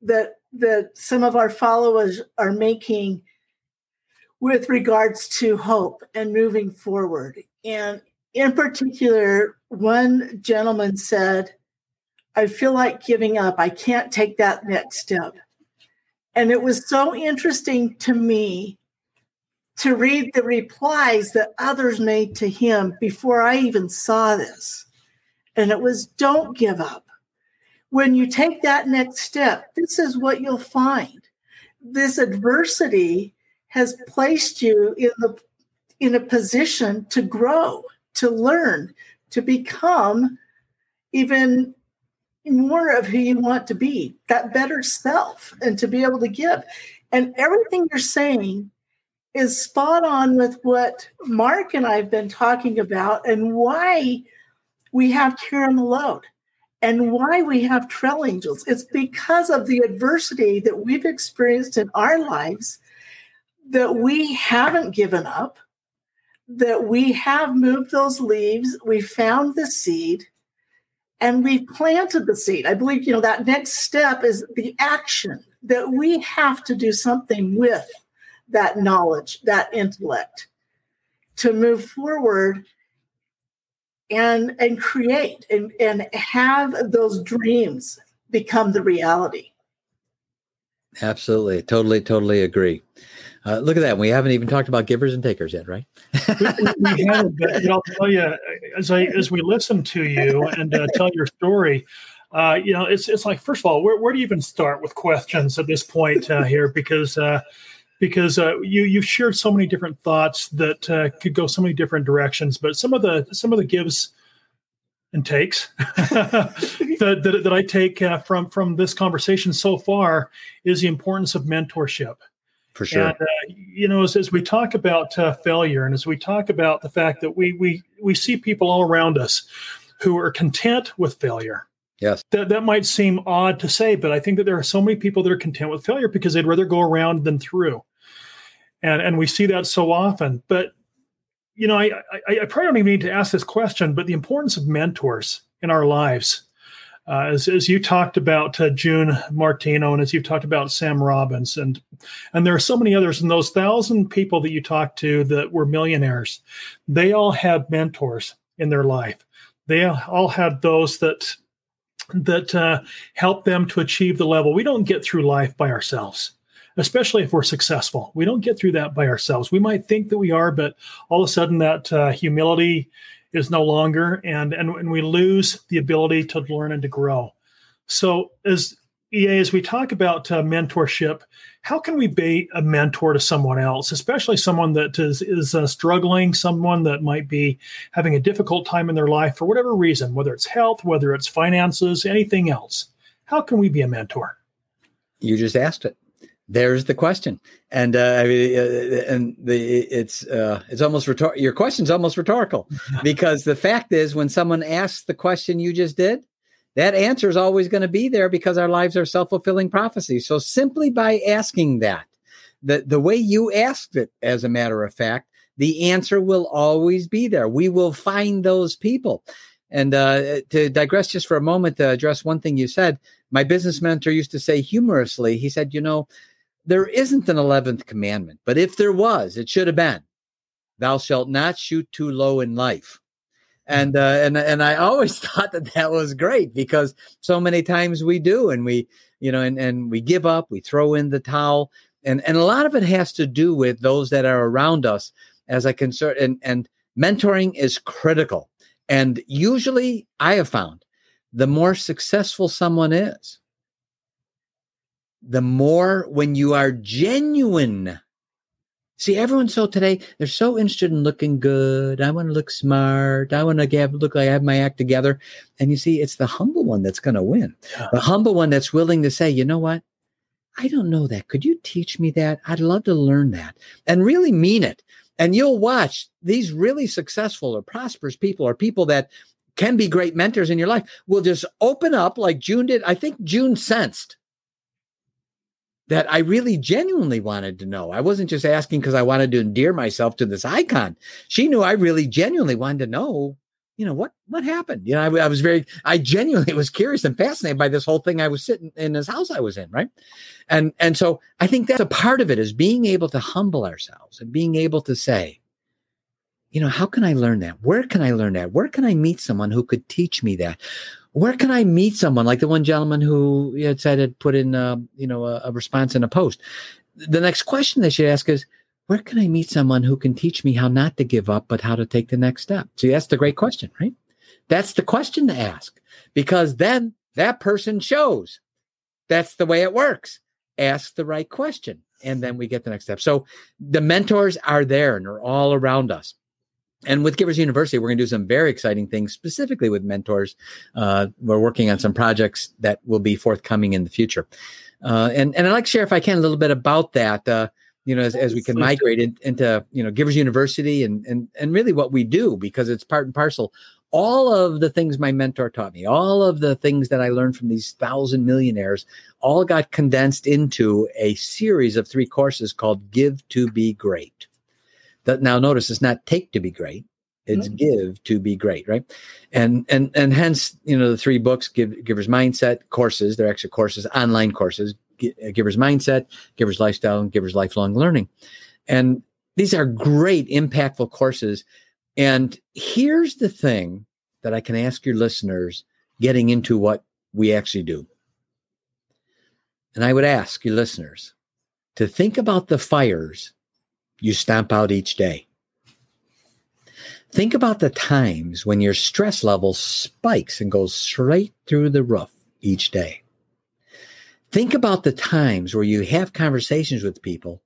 that that some of our followers are making with regards to hope and moving forward. And in particular, one gentleman said, I feel like giving up. I can't take that next step. And it was so interesting to me to read the replies that others made to him before I even saw this. And it was don't give up. When you take that next step, this is what you'll find. This adversity has placed you in the in a position to grow, to learn, to become even more of who you want to be, that better self, and to be able to give. And everything you're saying is spot on with what Mark and I have been talking about and why we have Cairn the Load and why we have Trail Angels. It's because of the adversity that we've experienced in our lives that we haven't given up, that we have moved those leaves, we found the seed, and we planted the seed. I believe, you know, that next step is the action that we have to do something with that knowledge, that intellect to move forward and and create and and have those dreams become the reality. Absolutely. Totally totally agree uh, look at that we haven't even talked about givers and takers yet right we, we haven't but i'll tell you as i as we listen to you and uh, tell your story uh, you know it's it's like first of all where, where do you even start with questions at this point uh, here because uh, because uh, you you've shared so many different thoughts that uh, could go so many different directions. But some of the some of the gives and takes that, that, that I take uh, from from this conversation so far is the importance of mentorship. For sure. And, uh, you know, as, as we talk about uh, failure, and as we talk about the fact that we we we see people all around us who are content with failure. Yes. That that might seem odd to say, but I think that there are so many people that are content with failure because they'd rather go around than through and and we see that so often. But you know, I, I, I probably don't even need to ask this question, but the importance of mentors in our lives, uh, as as you talked about uh, June Martino, and as you've talked about Sam Robbins, and and there are so many others, and those thousand people that you talked to that were millionaires, they all had mentors in their life. They all had those that that uh, help them to achieve the level. We don't get through life by ourselves especially if we're successful. We don't get through that by ourselves. We might think that we are, but all of a sudden that uh, humility is no longer, and, and and we lose the ability to learn and to grow. So as EA, as we talk about uh, mentorship, how can we be a mentor to someone else, especially someone that is is uh, struggling, someone that might be having a difficult time in their life for whatever reason, whether it's health, whether it's finances, anything else? How can we be a mentor? You just asked it there's the question. And uh, I mean, uh, and the it's uh, it's almost rhetor- your question's almost rhetorical. Because the fact is when someone asks the question you just did that answer is always going to be there because our lives are self-fulfilling prophecies. So simply by asking that the the way you asked it as a matter of fact the answer will always be there. We will find those people. And uh, to digress just for a moment to address one thing you said my business mentor used to say humorously he said you know there isn't an 11th commandment, but if there was, it should have been, thou shalt not shoot too low in life. And, uh, and, and I always thought that that was great because so many times we do, and we, you know, and, and we give up, we throw in the towel. And, and a lot of it has to do with those that are around us as a concern and, and mentoring is critical. And usually I have found the more successful someone is, the more when you are genuine. See, everyone so today, they're so interested in looking good. I want to look smart. I want to have, look like I have my act together. And you see, it's the humble one that's going to win. The humble one that's willing to say, you know what? I don't know that. Could you teach me that? I'd love to learn that and really mean it. And you'll watch these really successful or prosperous people or people that can be great mentors in your life will just open up like June did. I think June sensed that I really genuinely wanted to know. I wasn't just asking because I wanted to endear myself to this icon. She knew I really genuinely wanted to know, you know, what what happened. You know, I, I was very, I genuinely was curious and fascinated by this whole thing. I was sitting in this house I was in, right? And and so I think that's a part of it is being able to humble ourselves and being able to say, you know, how can I learn that? Where can I learn that? Where can I meet someone who could teach me that? Where can I meet someone like the one gentleman who had said had put in, uh, you know, a, a response in a post? The next question they should ask is, where can I meet someone who can teach me how not to give up, but how to take the next step? See, that's the great question, right? That's the question to ask because then that person shows. That's the way it works. Ask the right question, and then we get the next step. So the mentors are there and they're all around us and with Givers University, we're going to do some very exciting things, specifically with mentors. Uh, we're working on some projects that will be forthcoming in the future. Uh, and, and I'd like to share, if I can, a little bit about that, uh, you know, as, as we can migrate in, into, you know, Givers University and, and, and really what we do, because it's part and parcel. All of the things my mentor taught me, all of the things that I learned from these thousand millionaires, all got condensed into a series of three courses called Give to Be Great. That now notice it's not take to be great, it's mm-hmm. give to be great, right? And and and hence, you know, the three books, give givers mindset courses, they're actually courses, online courses, uh, givers mindset, givers lifestyle, and givers lifelong learning. And these are great, impactful courses. And here's the thing that I can ask your listeners getting into what we actually do. And I would ask your listeners to think about the fires you stamp out each day. Think about the times when your stress level spikes and goes straight through the roof each day. Think about the times where you have conversations with people.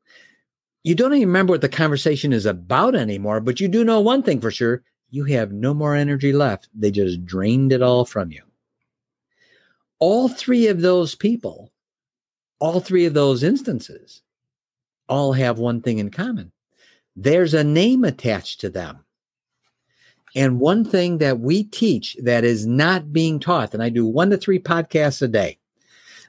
You don't even remember what the conversation is about anymore, but you do know one thing for sure you have no more energy left. They just drained it all from you. All three of those people, all three of those instances, all have one thing in common there's a name attached to them. And one thing that we teach that is not being taught, and I do one to three podcasts a day,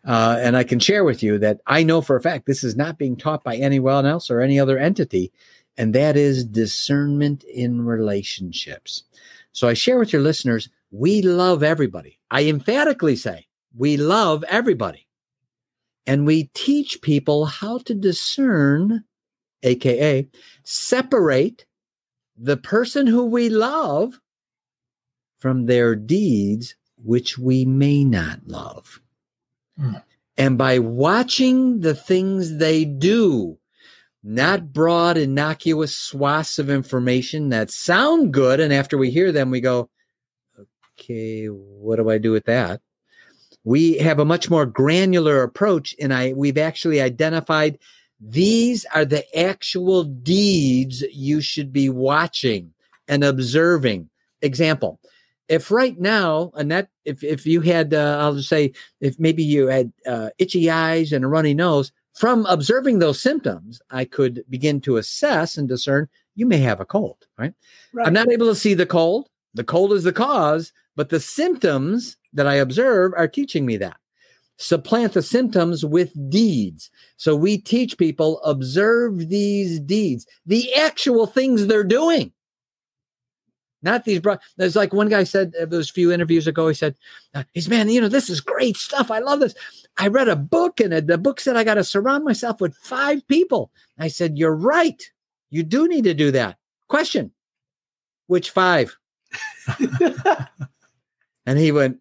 uh, and I can share with you that I know for a fact this is not being taught by anyone else or any other entity, and that is discernment in relationships. So I share with your listeners, we love everybody. I emphatically say we love everybody. And we teach people how to discern, AKA, separate the person who we love from their deeds, which we may not love. Mm. And by watching the things they do, not broad, innocuous swaths of information that sound good. And after we hear them, we go, okay, what do I do with that? We have a much more granular approach, and I we've actually identified these are the actual deeds you should be watching and observing. Example, if right now, Annette, if, if you had, uh, I'll just say, if maybe you had uh, itchy eyes and a runny nose, from observing those symptoms, I could begin to assess and discern you may have a cold, right? right? I'm not able to see the cold. The cold is the cause, but the symptoms that I observe are teaching me that. Supplant the symptoms with deeds. So we teach people observe these deeds, the actual things they're doing. Not these bro. There's like one guy said uh, those few interviews ago. He said, uh, "He's man, you know, this is great stuff. I love this. I read a book, and the book said I got to surround myself with five people." I said, "You're right. You do need to do that." Question: Which five? and he went,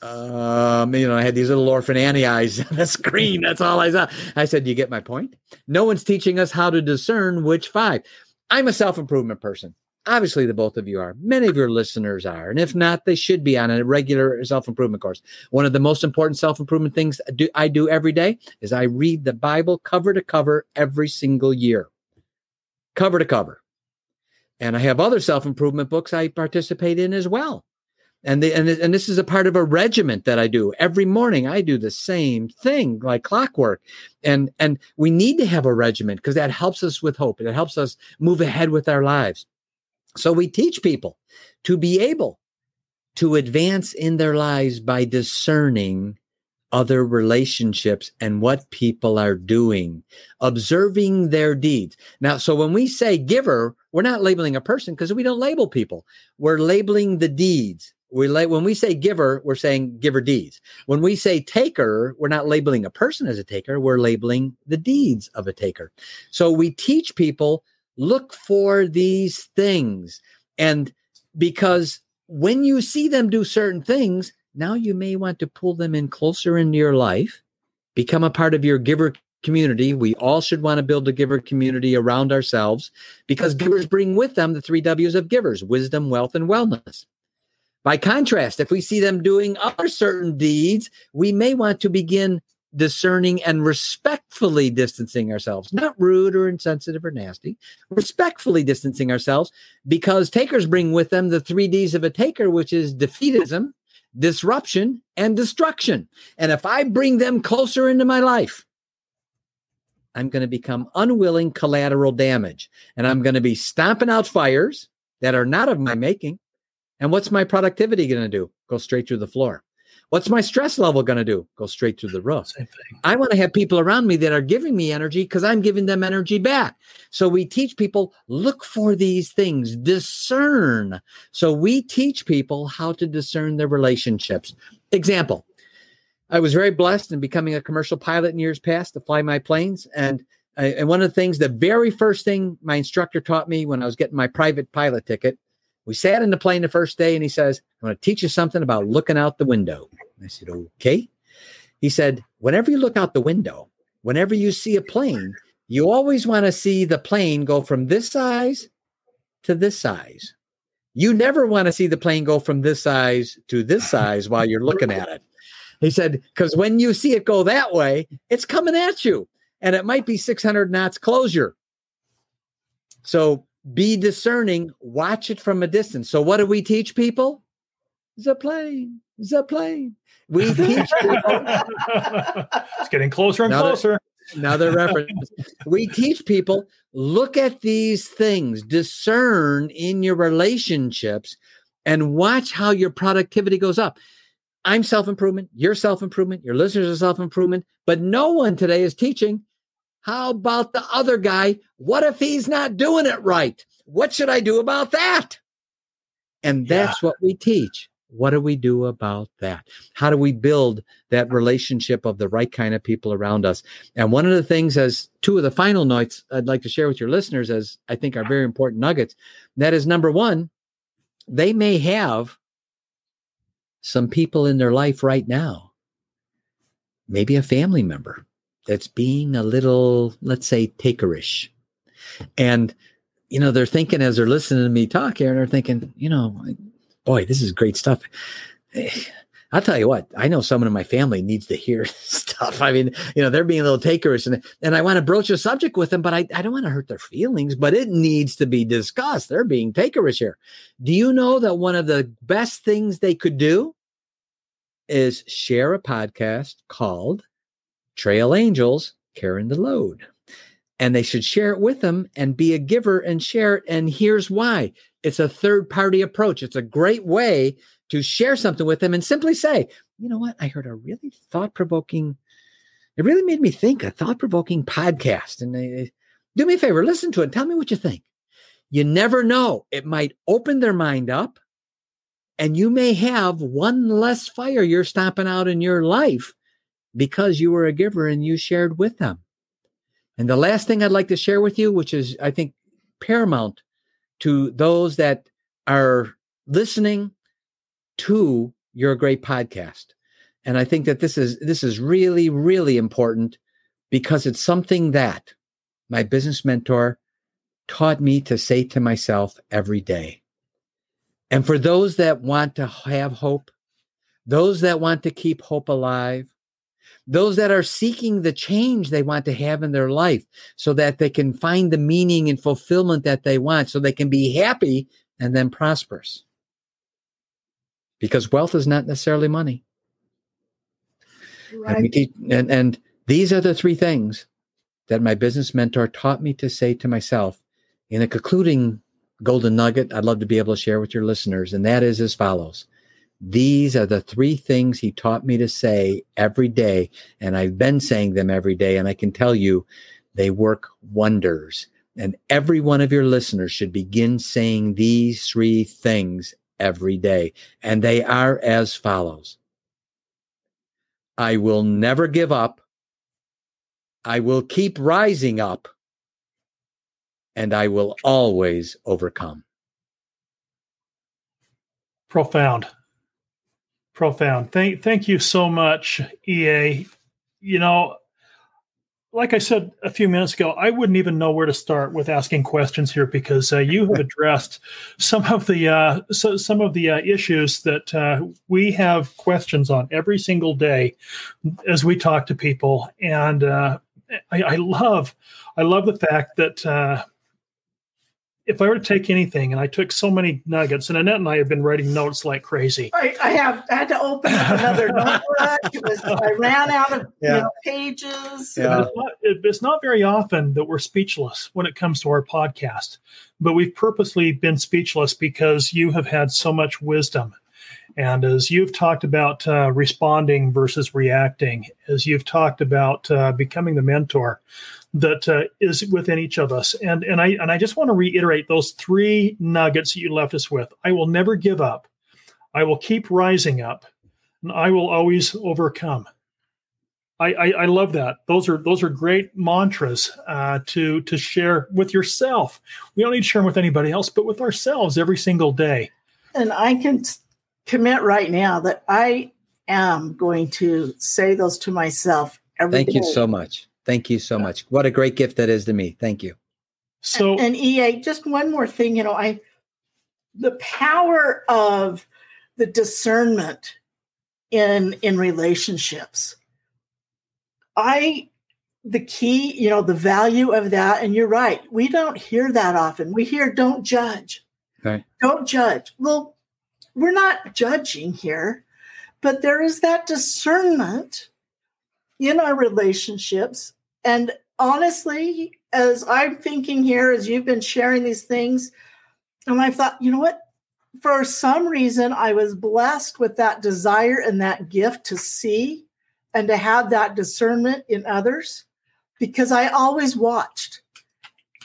um, you know, I had these little orphan Annie eyes on the screen. That's all I saw. I said, You get my point? No one's teaching us how to discern which five. I'm a self improvement person. Obviously, the both of you are. Many of your listeners are. And if not, they should be on a regular self improvement course. One of the most important self improvement things I do every day is I read the Bible cover to cover every single year, cover to cover. And I have other self improvement books I participate in as well. And, the, and, and this is a part of a regiment that I do every morning. I do the same thing like clockwork. And, and we need to have a regiment because that helps us with hope. It helps us move ahead with our lives. So we teach people to be able to advance in their lives by discerning other relationships and what people are doing, observing their deeds. Now, so when we say giver, we're not labeling a person because we don't label people. We're labeling the deeds. We la- when we say giver, we're saying giver deeds. When we say taker, we're not labeling a person as a taker. We're labeling the deeds of a taker. So we teach people Look for these things. And because when you see them do certain things, now you may want to pull them in closer into your life, become a part of your giver community. We all should want to build a giver community around ourselves because givers bring with them the three W's of givers wisdom, wealth, and wellness. By contrast, if we see them doing other certain deeds, we may want to begin discerning and respectfully distancing ourselves, not rude or insensitive or nasty, respectfully distancing ourselves because takers bring with them the three D's of a taker, which is defeatism, disruption, and destruction. And if I bring them closer into my life, I'm going to become unwilling collateral damage and I'm going to be stomping out fires that are not of my making. And what's my productivity going to do? Go straight through the floor. What's my stress level going to do? Go straight through the roof. I want to have people around me that are giving me energy because I'm giving them energy back. So we teach people look for these things, discern. So we teach people how to discern their relationships. Example I was very blessed in becoming a commercial pilot in years past to fly my planes. And, and one of the things, the very first thing my instructor taught me when I was getting my private pilot ticket We sat in the plane the first day and he says, I'm going to teach you something about looking out the window. I said, Okay. He said, Whenever you look out the window, whenever you see a plane, you always want to see the plane go from this size to this size. You never want to see the plane go from this size to this size while you're looking at it. He said, because when you see it go that way, it's coming at you and it might be 600 knots closure. So be discerning, watch it from a distance. So, what do we teach people? The plane, the plane. We teach people. it's getting closer and Another- closer. Another reference. We teach people look at these things, discern in your relationships, and watch how your productivity goes up. I'm self improvement, you're self improvement, your listeners are self improvement, but no one today is teaching. How about the other guy? What if he's not doing it right? What should I do about that? And that's what we teach. What do we do about that? How do we build that relationship of the right kind of people around us? And one of the things, as two of the final notes I'd like to share with your listeners, as I think are very important nuggets, that is number one, they may have some people in their life right now, maybe a family member that's being a little, let's say, takerish. And, you know, they're thinking as they're listening to me talk here, and they're thinking, you know, boy, this is great stuff. I'll tell you what, I know someone in my family needs to hear stuff. I mean, you know, they're being a little takerish and, and I want to broach a subject with them, but I, I don't want to hurt their feelings, but it needs to be discussed. They're being takerish here. Do you know that one of the best things they could do is share a podcast called Trail Angels Cairn the Load? And they should share it with them and be a giver and share it. And here's why it's a third party approach. It's a great way to share something with them and simply say, you know what? I heard a really thought provoking, it really made me think a thought provoking podcast. And they, do me a favor, listen to it. Tell me what you think. You never know. It might open their mind up and you may have one less fire you're stomping out in your life because you were a giver and you shared with them. And the last thing I'd like to share with you, which is, I think, paramount to those that are listening to your great podcast. And I think that this is this is really really important because it's something that my business mentor taught me to say to myself every day. And for those that want to have hope, those that want to keep hope alive, those that are seeking the change they want to have in their life so that they can find the meaning and fulfillment that they want, so they can be happy and then prosperous. Because wealth is not necessarily money. Right. And, teach, and, and these are the three things that my business mentor taught me to say to myself in a concluding golden nugget I'd love to be able to share with your listeners. And that is as follows. These are the three things he taught me to say every day. And I've been saying them every day. And I can tell you they work wonders. And every one of your listeners should begin saying these three things every day. And they are as follows I will never give up. I will keep rising up. And I will always overcome. Profound. Profound. Thank thank you so much, EA. You know, like I said a few minutes ago, I wouldn't even know where to start with asking questions here because uh, you have addressed some of the uh, so, some of the uh, issues that uh, we have questions on every single day as we talk to people, and uh, I, I love I love the fact that uh, if I were to take anything, and I took so many nuggets, and Annette and I have been writing notes like crazy. I, I have I had to open up another notebook. It was, I ran out of Yeah. you know, pages. Yeah. It's, not, it- it's not very often that we're speechless when it comes to our podcast, but we've purposely been speechless because you have had so much wisdom. And as you've talked about uh, responding versus reacting, as you've talked about uh, becoming the mentor that uh, is within each of us, and and I and I just want to reiterate those three nuggets that you left us with. I will never give up. I will keep rising up, and I will always overcome. I, I, I, love that. Those are those are great mantras uh, to to share with yourself. We don't need to share them with anybody else, but with ourselves every single day. And I can commit right now that I am going to say those to myself every Thank day. you so much. Thank you so much. What a great gift that is to me. Thank you. So and, and EA, just one more thing, you know, I the power of the discernment in in relationships I the key, you know, the value of that, and you're right, we don't hear that often. We hear don't judge. Right. Don't judge. Well, we're not judging here, but there is that discernment in our relationships. And honestly, as I'm thinking here, as you've been sharing these things, and I thought, you know what? For some reason, I was blessed with that desire and that gift to see and to have that discernment in others because I always watched.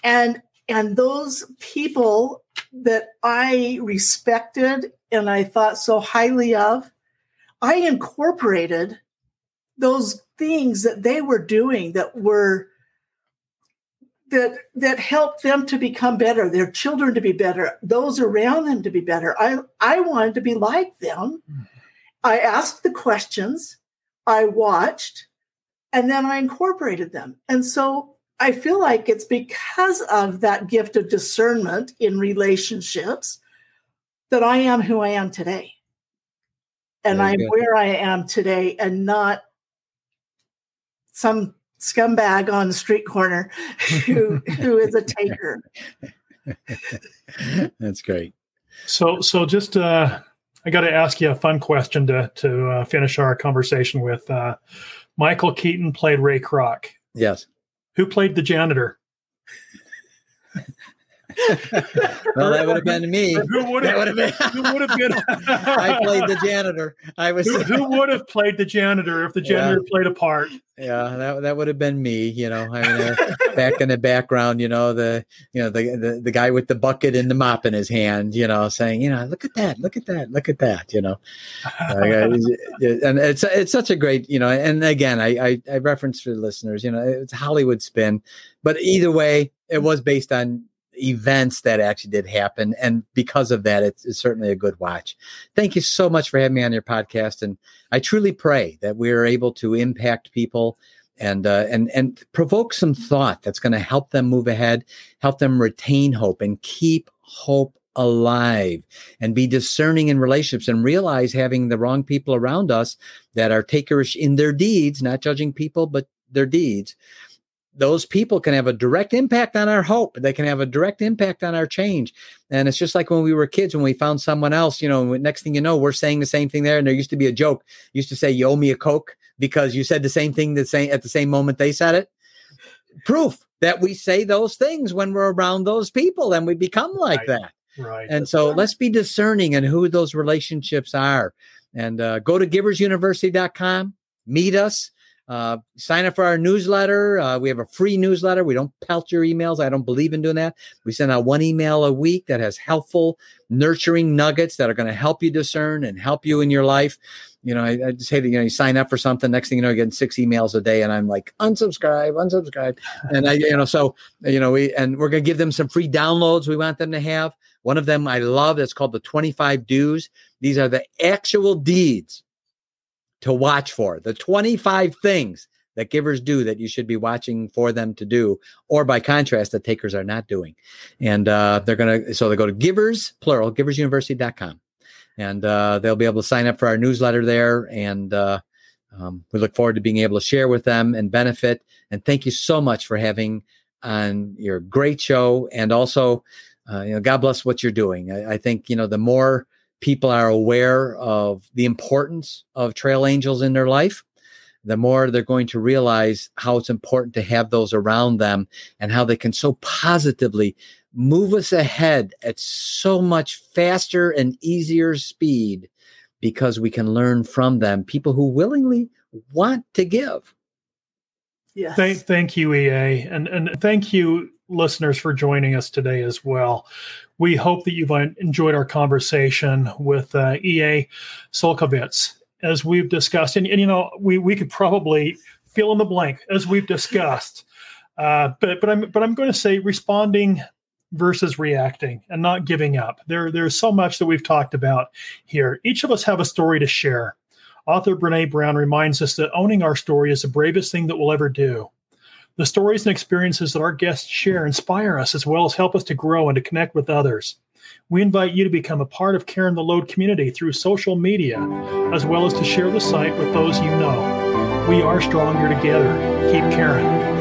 And and those people that I respected and I thought so highly of, I incorporated those things that they were doing that were that that helped them to become better, their children to be better, those around them to be better. I I wanted to be like them. Mm-hmm. I asked the questions I watched, and then I incorporated them. And so I feel like it's because of that gift of discernment in relationships that I am who I am today. And Very I'm good. where I am today and not some scumbag on the street corner who who is a taker. That's great. So so just uh I got to ask you a fun question to to uh, finish our conversation with. Uh, Michael Keaton played Ray Kroc. Yes. Who played the janitor? well, that would have been me. Who would have been? Who would have been? I played the janitor. I was. Who, who, would have played the janitor if the janitor yeah. played a part? Yeah, that that would have been me. You know, I mean, uh, back in the background, you know, the you know the, the the guy with the bucket and the mop in his hand, you know, saying, you know, look at that, look at that, look at that, you know, uh, and it's it's such a great, you know, and again, I I, I reference for the listeners, you know, it's Hollywood spin, but either way, it was based on events that actually did happen. And because of that, it's, it's, certainly a good watch. Thank you so much for having me on your podcast. And I truly pray that we are able to impact people and uh, and and provoke some thought that's going to help them move ahead, help them retain hope and keep hope alive and be discerning in relationships and realize having the wrong people around us that are takerish in their deeds, not judging people, but their deeds those people can have a direct impact on our hope. They can have a direct impact on our change. And it's just like when we were kids, when we found someone else, you know, next thing you know, we're saying the same thing there. And there used to be a joke, used to say, you owe me a Coke because you said the same thing the same, at the same moment they said it. Proof that we say those things when we're around those people and we become like right. that. Right. And so let's be discerning in who those relationships are. And uh, go to giversuniversity.com, meet us uh, sign up for our newsletter. Uh, we have a free newsletter. We don't pelt your emails. I don't believe in doing that. We send out one email a week that has helpful, nurturing nuggets that are going to help you discern and help you in your life. You know, I, I just hate that, you know, you sign up for something. Next thing you know, you're getting six emails a day. And I'm like, unsubscribe, unsubscribe. and I, you know, so, you know, we, and we're going to give them some free downloads we want them to have. One of them I love. It's called the 25 Do's. These are the actual deeds to watch for the 25 things that givers do that you should be watching for them to do, or by contrast, that takers are not doing. And uh, they're going to, so they go to givers, plural, giversuniversity.com. And uh, they'll be able to sign up for our newsletter there. And uh, um, we look forward to being able to share with them and benefit. And thank you so much for having on your great show. And also, uh, you know, God bless what you're doing. I, I think, you know, the more people are aware of the importance of trail angels in their life, the more they're going to realize how it's important to have those around them and how they can so positively move us ahead at so much faster and easier speed because we can learn from them people who willingly want to give. Yes. Thank, thank you, EA. And, and thank you, listeners, for joining us today as well. We hope that you've enjoyed our conversation with uh, EA Csolkovits. As we've discussed, and, and you know, we, we could probably fill in the blank as we've discussed. Uh, but but I'm but I'm going to say responding versus reacting and not giving up. There there's so much that we've talked about here. Each of us have a story to share. Author Brene Brown reminds us that owning our story is the bravest thing that we'll ever do. The stories and experiences that our guests share inspire us as well as help us to grow and to connect with others. We invite you to become a part of Cairn the Load community through social media, as well as to share the site with those you know. We are stronger together. Keep caring.